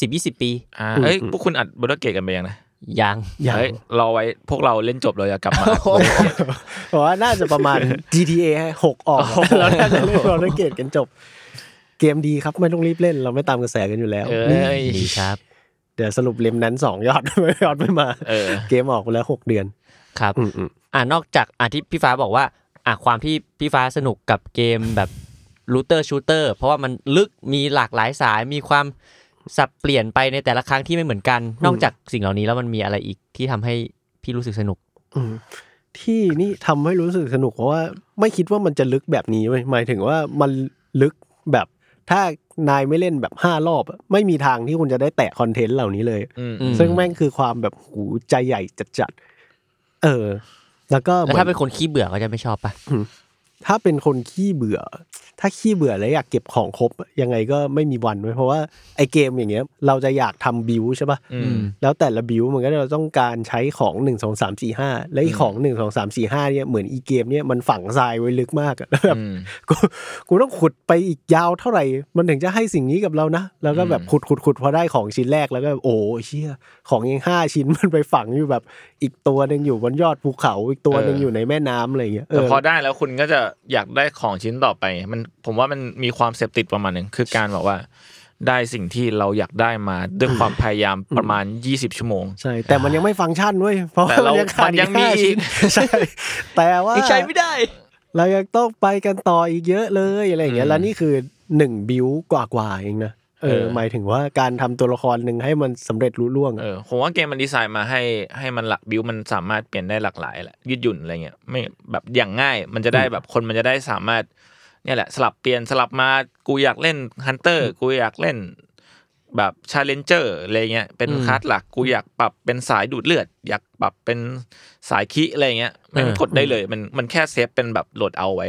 สิบยี่สิบปีอ่าอืมเอ้ยอืมพวกคุณอัดบอร์เกตกันไปยังนะยังอย่างเฮ้ยรอไว้พวกเราเล่นจบเราจะกลับมาเพราะว่าน่าจะประมาณ GTA หกออกแล้วน่าจะเล่นบอ r เ e r เกตกันจบ เกมดีครับไม่ต้องรีบเล่นเราไม่ตามกระแสกันอยู่แล้วเออนี่ดีครับ เดี๋ยวสรุปเลมนั้นสองยอดไม่ยอดไม่มาเออเกมออกไปแล้วหกเดือนครับอืมอืมอ่านอกจากอะที่พี่ฟ้าบอกว่าอะความที่พี่ฟ้าสนุกกับเกมแบบ looter shooter เพราะว่ามันลึกมีหลากหลายสายมีความสับเปลี่ยนไปในแต่ละครั้งที่ไม่เหมือนกัน นอกจากสิ่งเหล่านี้แล้วมันมีอะไรอีกที่ทำให้พี่รู้สึกสนุก อืมที่นี่ทำให้รู้สึกสนุกเพราะว่าไม่คิดว่ามันจะลึกแบบนี้เว้ยหมายถึงว่ามันลึกแบบ ถ้านายไม่เล่นแบบห้ารอบอะไม่มีทางที่คุณจะได้แตะคอนเทนต์เหล่านี้เลยอืมอืมซึ่งแม่งคือความแบบหูใจใหญ่จัดๆ เออ แล้วก็เหแล้วมือนถ้าเป็นคนขี้เบื่อก็จะไม่ชอบปะ ถ้าเป็นคนขี้เบื่อ ถ้าขี้เบื่อแล้วอยากเก็บของครบยังไงก็ไม่มีวันไว้ยเพราะว่าไอเกมอย่างเงี้ย เราจะอยากทำบิวใช่ปะอืมแล้วแต่ละบิวมันก็จะต้องการใช้ของหนึ่งสองสามสี่ห้าและไอของหนึ่งสองสามสี่ห้าเนี่ยเหมือนอีเกมเนี่ยมันฝังทรายไว้ลึกมากอะแล้วแบบอืม กูกูต้องขุดไปอีกยาวเท่าไหร่ มันถึงจะให้สิ่งนี้กับเรานะ แล้วก็แบบอืมขุดขุดขุดพอได้ของชิ้นแรกแล้วก็โอ้เชี่ยของยังห้าชิ้นมันไปฝังอยู่แบบอีกตัวหนึ่งอยู่บนยอดภูเขาอีกตัวหนึ่งอยู่ในแม่น้ำอะไรอย่างเงี้ยเอแต่อ พอได้แล้วคุณก็จะอยากได้ของชิ้นต่อไป มันผมว่ามันมีความเสพติดประมาณหนึ่งคือการบอกว่า ได้สิ่งที่เราอยากได้มาด้วยความพยายามประมาณ 20 ชั่วโมง ใช่ แต่มันยังไม่ฟังก์ชันเว้ยเพราะแต่ว่าเรามันยังขาดมันยังมีห้าชิ้นใช่แต่ว่าใช้ไม่ได้ เรายังต้องไปกันต่ออีกเยอะเลยอะไรอย่างเงี้ยอืมแล้วนี่คือหนึ่งบิวกว่าๆเองนะ เออเออหมายถึงว่าการทำตัวละครหนึ่งให้มันสำเร็จลุล่วงอะเออผมว่าเกมมันดีไซน์มาให้ให้มันหลักบิวมันสามารถเปลี่ยนได้หลากหลายแหละยืดหยุ่นอะไรเงี้ยไม่แบบอย่างง่ายมันจะได้แบบคนมันจะได้สามารถเนี่ยแหละ สลับเปลี่ยนสลับมากูอยากเล่น Hunter กูอยากเล่นแบบ Challenger อะไรเงี้ยเป็นอืมคลาสหลักกูอยากปรับเป็นสายดูดเลือด อยากปรับเป็นสายคิอะไรเงี้ยมันเออกดได้เลย มันมันแค่ save เป็นแบบโหลดเอาไว้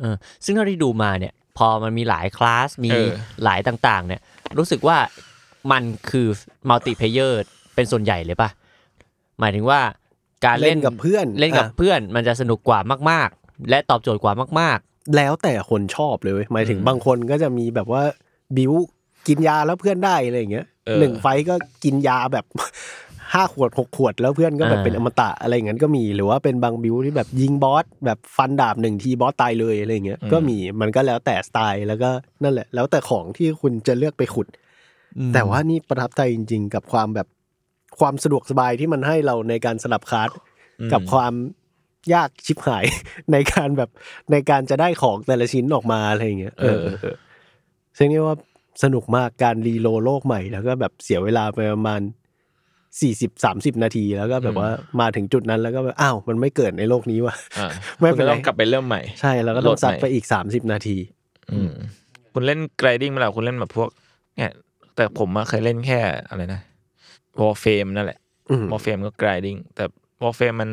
เออซึ่งเท่าที่ดูมาเนี่ย พอมันมีหลายคลาสมีเออหลายต่างๆ เนี่ย รู้สึกว่ามันคือ multiplayer เป็นส่วนใหญ่เลยปะหมายถึงว่าการเล่เล่นกับเพื่อนเล่นกับอะเพื่อนมันจะสนุกกว่ามาก ๆ และตอบโจทย์กว่ามากแล้วแต่คนชอบเลยเว้ยหมายถึงอืมบางคนก็จะมีแบบว่าบิวกินยาแล้วเพื่อนได้อะไรอย่างเงี้ยเออหนึ่ง fight ก็กินยาแบบ ห้าขวดหกขวด แล้วเพื่อนก็แบบอ่าเป็นอมตะอะไรอย่างนั้นก็มีหรือว่าเป็นบางบิวที่แบบยิงบอสแบบฟันดาบหนึ่งทีบอสตายเลยอะไรอย่างเงี้ยก็มีมันก็แล้วแต่สไตล์แล้วก็นั่นแหละ แล้วแต่ของที่คุณจะเลือกไปขุดๆแต่ว่านี่ประทับใจจริง ๆ กับความแบบความสะดวกสบายที่มันให้เราในการสลับคาร์ดอืมกับความยากชิบหายในการแบบในการจะได้ของแต่ละชิ้นออกมาอะไรอย่างเงี้ยเออเออเออเออซึ่งนี่ว่าสนุกมากการ reload โลกใหม่แล้วก็แบบเสียเวลาไปประมาณ สี่สิบสามสิบนาทีแล้วก็แบบว่ามาถึงจุดนั้นแล้วก็แบบอ้าวมันไม่เกิดในโลกนี้ว่ะอ่าไม่เป็นไรคุณก็ต้องกลับไปเริ่มใหม่ใช่แล้วก็ต้องโหลดใหม่ซัดไปอีกสามสิบนาที อืมคุณเล่น grinding มาแล้วคุณเล่นแบบพวกเนี่ยแต่ผมอะเคยเล่นแค่อะไรนะ Warframe นั่นแหละอืม Warframe ก็ grinding แต่ Warframe มัน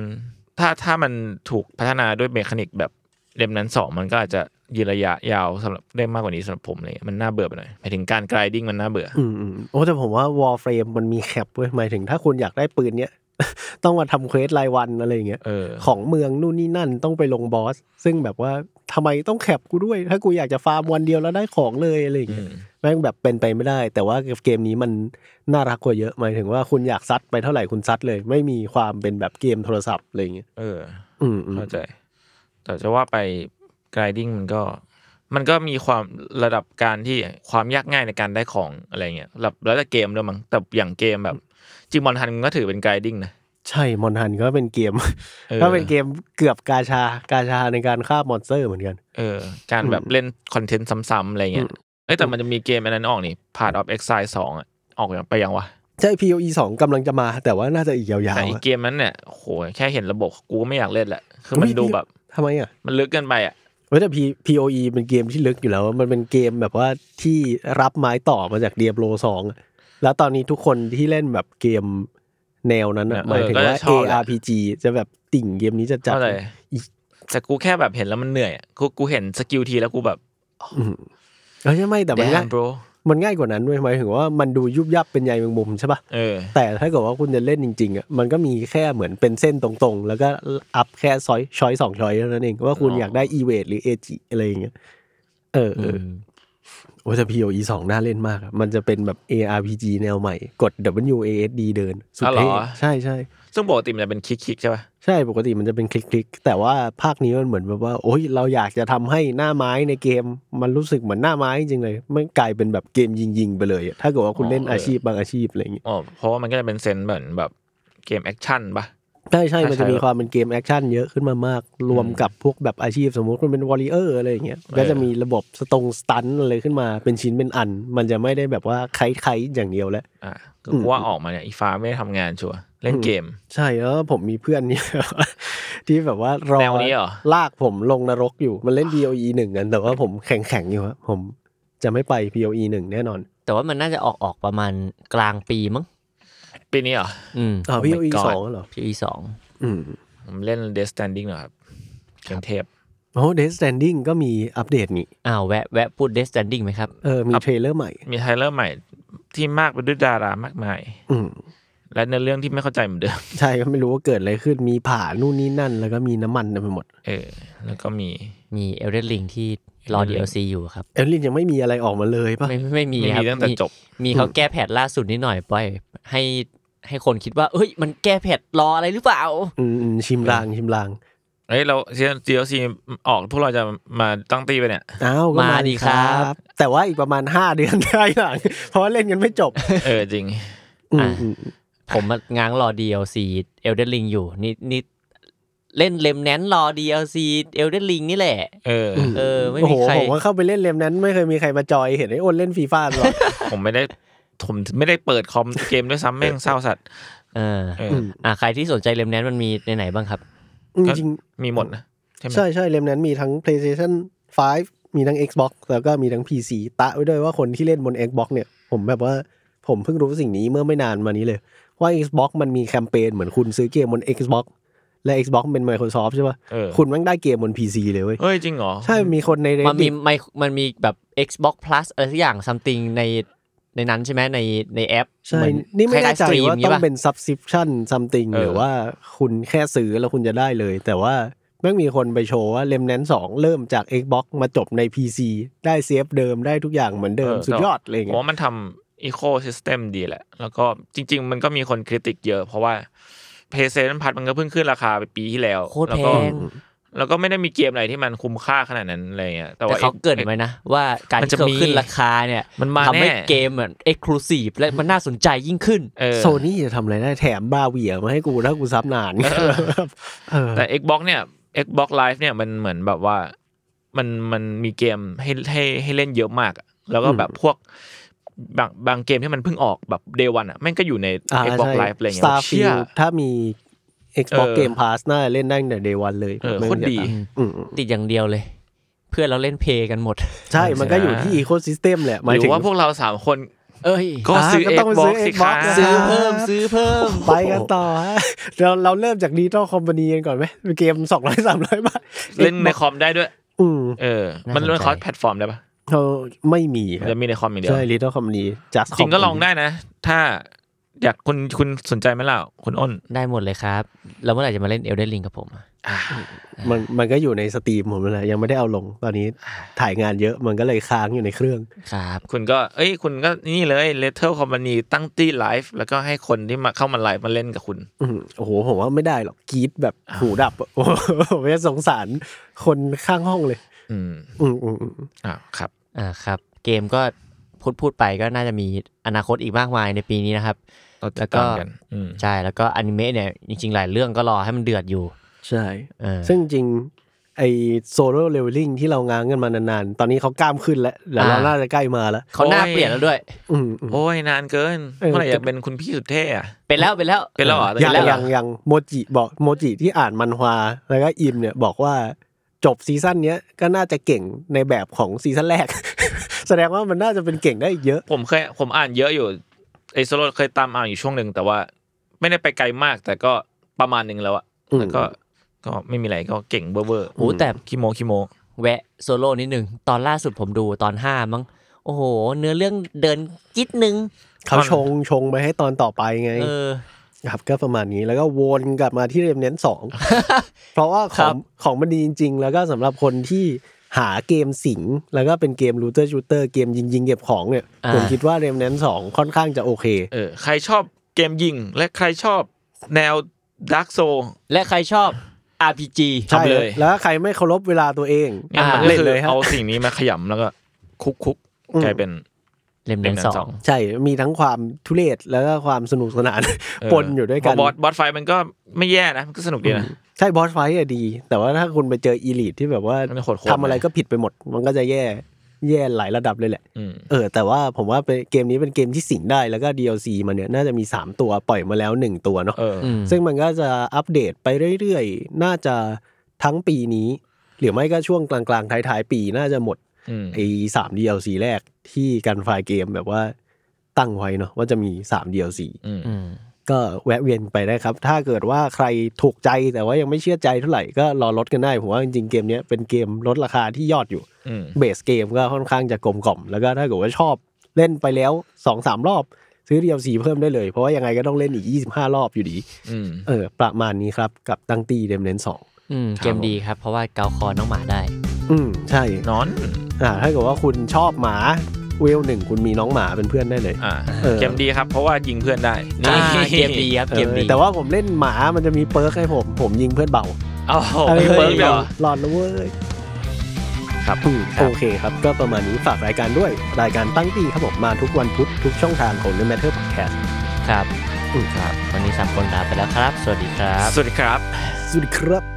ถ้าถ้ามันถูกพัฒนาด้วย mechanic แบบRemnant สองมันก็อาจจะ ยืนระยะยาวสำหรับได้มากกว่านี้สำหรับผมเลยมันน่าเบื่อไปหน่อยหมายถึงการ grinding มันน่าเบื่อ อืมอืมโอ้แต่ผมว่า Warframe มันมี cap เว้ยหมายถึงถ้าคุณอยากได้ปืนเนี้ย ต้องมาทำ quest รายวันอะไรอย่างเงี้ยเออ ของเมืองนู่นนี่นั่นต้องไปลงบอส ซึ่งแบบว่าทำไมต้อง cap กูด้วย ถ้ากูอยากจะฟาร์มวันเดียวแล้วได้ของเลยอะไรอย่างเงี้ยอืมแม่งแบบเป็นไปไม่ได้ แต่ว่าเกมนี้มันน่ารักกว่าเยอะหมายถึงว่าคุณอยากซัดไปเท่าไหร่คุณซัดเลย ไม่มีความเป็นแบบเกมโทรศัพท์อะไรอย่างเงี้ยเออ อืมอืมเข้าใจ แต่จะว่าไป grinding มันก็ มันก็มีความระดับการที่ความยากง่ายในการได้ของอะไรเงี้ยแล้วแล้วแต่เกมด้วยมั้งแต่อย่างเกมแบบจิมอนทันก็ถือเป็น grinding นะใช่มอนฮันก็เป็นเกมออก็เป็นเกมเกือบกาชากาชาในการฆ่ามอนสเตอร์เหมือนกัน เออ การแบบเล่นคอนเทนต์ซ้ำๆอะไรเงี้ยอืมเอ้ยแต่มันจะมีเกมอันนั้นออกนี่ Path of Exile สองอะออกยังไปยังวะใช่ POE สองกำลังจะมา แต่ว่าน่าจะอีกยาวแต่อีๆกอะเกมนั้นเนี่ยโหแค่เห็นระบบกูก็ไม่อยากเล่นแหละคือมันอุ๊ยดูแบบทำไมอะมันลึกเกินไปอะ เว้ยแต่ P- POE เป็นเกมที่ลึกอยู่แล้ว มันเป็นเกมแบบว่าที่รับไม้ต่อมาจาก Diablo 2อะแล้วตอนนี้ทุกคนที่เล่นแบบเกมแนวนั้นอะเออหมายถึงว่าก็จะชอบแหละ ARPG จะแบบติ่งเกมนี้จะจัดเข้าใจอีกแต่กูแค่แบบเห็นแล้วมันเหนื่อยอะกูกูเห็นสกิลทีแล้วกูแบบอืมเออใช่ไหมแต่มันง่าย damn bro มันง่ายกว่านั้นด้วยหมายถึงว่ามันดูยุบยับเป็นใยแมงมุมใช่ปะเออ แต่ถ้าเกิดว่าคุณจะเล่นจริงๆอะมันก็มีแค่เหมือนเป็นเส้นตรงๆ แล้วก็อัพแค่ซอยช้อยสองช้อยเท่านั้นเองว่าคุณอ๋อออยากได้อีเวทหรือเอจิอะไรอย่างเงี้ยเออเออโอ้แต่ POE สองน่าเล่นมากอะมันจะเป็นแบบ ARPG แนวใหม่ กด WASD เดิน สุดอ๋อเหรเท่อใช่ใช่ ซึ่งปกติมันจะเป็นคลิกๆใช่ป่ะใช่ปกติมันจะเป็นคลิกๆแต่ว่าภาคนี้มันเหมือนแบบว่าโอ้ยเราอยากจะทำให้หน้าไม้ในเกม มันรู้สึกเหมือนหน้าไม้จริงๆเลยไม่กลายเป็นแบบเกมยิงๆไปเลยอะถ้าเกิดว่าคุณเล่นอาชีพบางอาชีพอะไรอย่างเงี้ยอ๋อเพราะว่ามันก็จะเป็นเซนส์เหมือนแบบเกมแอคชั่นป่ะใช่ใช่มันจะมีใช่ความเป็นเกมแอคชั่นเยอะขึ้นมามาก รวมกับพวกแบบอาชีพสมมุติมันเป็น warrior อะไรอย่างเงี้ย ก็จะมีระบบ stun stun อะไรขึ้นมาเป็นชิ้นเป็นอัน มันจะไม่ได้แบบว่าคลิกๆอย่างเดียวแล้ว อ่าก็อืมกูว่าออกมาเนี่ยอีฟ้าไม่ได้ทำงานชัวร์ เล่นเกม ใช่แล้วผมมีเพื่อนนี่ที่แบบว่ารอแนวนี้เหรอลากผมลงนรกอยู่มันเล่น POE หนึ่งกันแต่ว่าผมแข็งแข็งๆอยู่ครับผมจะไม่ไป POE หนึ่งแน่นอน แต่ว่ามันน่าจะออกออกประมาณกลางปีมั้งปีนี้เหรออืมอ๋อ Oh my POE God สองเหรอพีสองอืมผมเล่น Death Standing เหรอครับเกมเทพโอ้ Death Standing ก็มีอัปเดตนี่อ้าวแวะแวะพูด Death Standing ไหมครับ เออ มีอัป trailer ใหม่ มี trailer ใหม่ที่มากไปด้วยดารามากมาย อืม และเนื้อเรื่องที่ไม่เข้าใจเหมือนเดิม ใช่ก็ไม่รู้ว่าเกิดอะไรขึ้นมีผ่านู่นนี่นั่น แล้วก็มีน้ำมันเต็มไปหมด เออ แล้วก็มีมี Elden Ring ที่รอ Elden Ring DLC อยู่ครับ เอลลินยังไม่มีอะไรออกมาเลยป่ะไม่ไม่ไม่มีไม่ครัมีบตั้งแต่จบ มีเขาแก้แพทล่าสุดนิดหน่อยปล่อยให้ให้คนคิดว่า เอ้ย มันแก้แพทรออะไรหรือเปล่า อืมอืมชิมลางชิมลางเอ้ยเราเซีซีออกพวกเราจะมาตั้งตีไปเนี่ย อ้าวก็มาดิครับ แต่ว่าอีกประมาณห้าเดือนได้หลังเพราะว่าเล่นกันไม่จบเออจริง อืมอะอืม ผมมาง้างรอ DLC Elden Ring อยู่นี่นี่เล่นเลมแนนรอ DLC Elden Ring นี่แหละ เออ เออ ไม่โอ้โหมีใครผมว่าเข้าไปเล่นเลมนั้นไม่เคยมีใครมาจอยเห็นไอ้อ้นเล่นฟีฟ่าหรอกผมไม่ได้ผมไม่ได้เปิดคอมเกมด้วยซ้ำแม่งเศร้าสัตว์เออเออมอะใครที่สนใจเลมแนนมันมีในไหนบ้างครับจริงมีหมดนะใช่ไหมๆใช่ใช่เลมนั้นมีทั้ง PlayStation 5 มีทั้ง Xbox แล้วก็มีทั้ง PC ตะไว้ด้วยว่าคนที่เล่นบน Xbox เนี่ย ผมแบบว่าผมเพิ่งรู้สิ่งนี้เมื่อไม่นานมานี้เลย ว่า Xbox มันมีแคมเปญเหมือนคุณซื้อเกมบน Xbox และ Xbox เป็น Microsoft ใช่ป่ะ เออ คุณแม่งได้เกมบน PC เลยเว้ยเฮ้ยจริงเหรอ ใช่ มีคนใน มันมี Reddit ไมมันมีแบบ Xbox Plus อะไรสักอย่าง something ในในนั้นใช่ไหมในในแอปใช่ เหมือนี่ไม่แน่ใจคล้ยๆ stream ว่างี้ต้องปะ เป็น subscription something เออ หรือว่าคุณแค่ซื้อแล้วคุณจะได้เลย แต่ว่าแม่งมีคนไปโชว์ว่า Remnant 2 เริ่มจาก Xbox มาจบใน PC ได้เซฟเดิมได้ทุกอย่างเหมือนเดิมสุดยอดอะไรผเงี้มยว่ามันทำ ecosystem ดีแหละ แล้วก็จริง ๆ มันก็มีคน critic เยอะ เพราะว่า PlayStation Plus มันก็เพิ่งขึ้นราคาไปปีที่แล้วโคตรแล้วแพก็งแล้วก็ไม่ได้มีเกมอะไรที่มันคุ้มค่าขนาดนั้นอะไรเงี้ยแต่แต่ว่าเขาเกริดไว้นะ ว่าการมันที่จะเขามีขึ้นราคาเนี่ยมันมาทำให้แน่เกมเหมือน exclusive และมันน่าสนใจยิ่งขึ้นเออโซนี่จะทำอะไรได้แถมบาเวียมาให้กูถ้ากู sub นานเออแต่ Xbox เนี่ย Xbox Live เนี่ยมันเหมือนแบบว่ามันมันมีเกมให้ให้ให้เล่นเยอะมากอะแล้วก็แบบพวก บางบางเกมที่มันเพิ่งออกแบบ Day One อะแม่งก็อยู่ในอ่า Xbox ใช่ Live อะไรเงี้ยเชี่ย Starfield ถ้ามี Xbox เออ Game Pass น่าจะเล่นได้ตั้งแต่ Day One เลยเออไม่โคตรดีอืมติดอย่างเดียวเลย เพื่อนเราเล่นเพย์กันหมด ใช่มันก็อยู่ที่ Ecosystem แหละหมายหรืถึงอว่าพวกเราสามคนเอ้ยก็อ่าซื้อก็ต้องไปซื้อ Xbox สิ Xbox คะนะซื้อเพิ่มซื้อเพิ่ม ไปกันต่อฮะเราเราเริ่มจาก Lethal Company กันก่อนไหมเกมสองร้อยสามร้อยบาทเล่นในคอมได้ด้วย อืมเออ มันน่าสนใจเล่น cross platform ได้ปะ เขาไม่มีมันจะมีในคอมอย่างเดียวใช่ Lethal Company แต่จริงก็ลองได้นะ ถ้าอยากคุณคุณสนใจไหมล่ะคุณอ้น ได้หมดเลยครับ แล้วเมื่อไหร่จะมาเล่น Elden Ring กับผมอะอ่ามันมันก็อยู่ในสตรีมผมนั่นแหละยังไม่ได้เอาลง ตอนนี้ถ่ายงานเยอะมันก็เลยค้างอยู่ในเครื่องครับ คุณก็ เอ้ย คุณก็นี่เลย Lethal Company ตั้งตี้ไลฟ์แล้วก็ให้คนที่มาเข้ามาไลฟ์มาเล่นกับคุณอืมโอ้โหผมว่าไม่ได้หรอกกรี๊ดแบบหูดับอะโอ้โหผมจะสงสารคนข้างห้องเลย อืมอืมอืมอืมอ่าครับอ่าครับ เกมก็พูดพูดไปก็น่าจะมีอนาคตอีกมากมายในปีนี้นะครับเราติแล้ดวก็ตามกันอืมใช่แล้วก็อนิเมะเนี่ยจริงๆ หลายเรื่องก็รอให้มันเดือดอยู่ ใช่เออซึ่งจริงไอ Solo Leveling ที่เราง้างกันมานานๆ ตอนนี้เขากล้ามขึ้นแล้วเดี๋ยวเราอ่าน่าจะใกล้มาแล้วเขาหน้าโอ้ยเปลี่ยนแล้วด้วยอืมอืมโอ้ยนานเกินเออเมื่อไหร่อยากเป็นคุณพี่สุดเท่อะเป็นแล้วเป็นแล้วเป็นแล้วเหรอเป็ยันงแล้วยังยังโมจิบอกโมจิที่อ่านมันฮวาแล้วก็อิมเนี่ยบอกว่า จบซีซั่นเนี้ยก็น่าจะเก่งในแบบของซีซั่นแรก แสดงว่ามันน่าจะเป็นเก่งได้อีกเยอะ ผมเคยผมอ่านเยอะอยู่ไอโซโลเคยตามอ่านอยู่ช่วงหนึ่งแต่ว่าไม่ได้ไปไกลมาก แต่ก็ประมาณหนึ่งแล้วอะอืมแล้วก็ก็ไม่มีอะไรก็เก่งเบอร์เวอร์โอ้แต่คิโมคิโมแวะโซโล่นิดนึงตอนล่าสุดผมดูตอนห้ามั้งโอ้โห เนื้อเรื่องเดินนิดนึงเขาชงชงไปให้ตอนต่อไปไง เออ ครับก็ประมาณนี้แล้วก็วนกลับมาที่ Remnant สองเพราะว่าขครัองบของมันดีจริง ๆ แล้วก็สำหรับคนที่หาเกมสิงแล้วก็เป็นเกม looter shooter เกมยิงยิงๆเก็บของเนี่ยอ่าผมคิดว่า Remnant สองค่อนข้างจะโอเคเออใครชอบเกมยิง และใครชอบแนวDark Souls และใครชอบ RPG ใช่ทำเลยแล้วถ้าใครไม่เคารพเวลาตัวเองงั้นมันก็เล่นคือเลยฮะเอาสิ่งนี้มาขยำแล้วก็ cook cook อืมกลายเป็น Remnant Remnant สองใช่มีทั้งความทุเรศแล้วก็ความสนุกสนานเออปนอยู่ด้วยกันเพราะบอส boss fight มันก็ไม่แย่นะมันก็สนุกดีนะใช่ boss fight อะดี แต่ว่าถ้าคุณไปเจอ elite ที่แบบว่ามันโหดๆทำอะไรก็ผิดไปหมด มันก็จะแย่แย่หลายระดับเลยแหละอืมเออ แต่ว่าผมว่าเป็นเกมนี้เป็นเกมที่สิงได้แล้วก็ DLC มันเนี่ยน่าจะมี 3 ตัวปล่อยมาแล้ว 1 ตัวเนาะเอออืมซึ่งมันก็จะอัปเดตไปเรื่อยๆ น่าจะทั้งปีนี้ หรือไม่ก็ช่วงกลางๆท้ายๆปีน่าจะหมดอืม ไอ้สาม DLC แรกที่การไฟล์เกมแบบว่าตั้งไว้เนาะว่าจะมี3 DLC อืมอืมก็แวะเวียนไปได้ครับ ถ้าเกิดว่าใครถูกใจแต่ว่ายังไม่เชื่อใจเท่าไหร่ก็รอลดกันได้ ผมว่าจริงๆเกมเนี้ยเป็นเกมลดราคาที่ยอดอยู่อืมเบสเกมก็ค่อนข้างจะกลมกล่อม แล้วก็ถ้าเกิดว่าชอบเล่นไปแล้วสองสามรอบ ซื้อ DLC เพิ่มได้เลย เพราะว่ายังไงก็ต้องเล่นอีก 25 รอบอยู่ดีอืมเออ ประมาณนี้ครับ กับตั้งตี้ Remnant สองอืมครับเกมดีครับ เพราะว่าเกาคอน้องหมาได้ อืมใช่นอน อ่าถ้าเกิดว่าคุณชอบหมาเวลหนึ่งคุณมีน้องหมาเป็นเพื่อนได้เลย อ่าเออ เกมดีครับ เพราะว่ายิงเพื่อนได้อ่าเกมดีครับเกมเอดีอแต่ว่าผมเล่นหมามันจะมี perk ให้ผม ผมยิงเพื่อนเบาโอ้โหมี perk ด้วยเหรอ หลอดแล้วเว้ยครับ อืมโอเคครับ ก็ประมาณนี้ฝากรายการด้วย รายการตั้งตีครับผมมาทุกวันพุธทุกช่องทางของ The Matter Podcast ครับอืมครับ วันนี้สามคนลาไปแล้วครับ สวัสดีครับ สวัสดีครับ สวัสดีครับ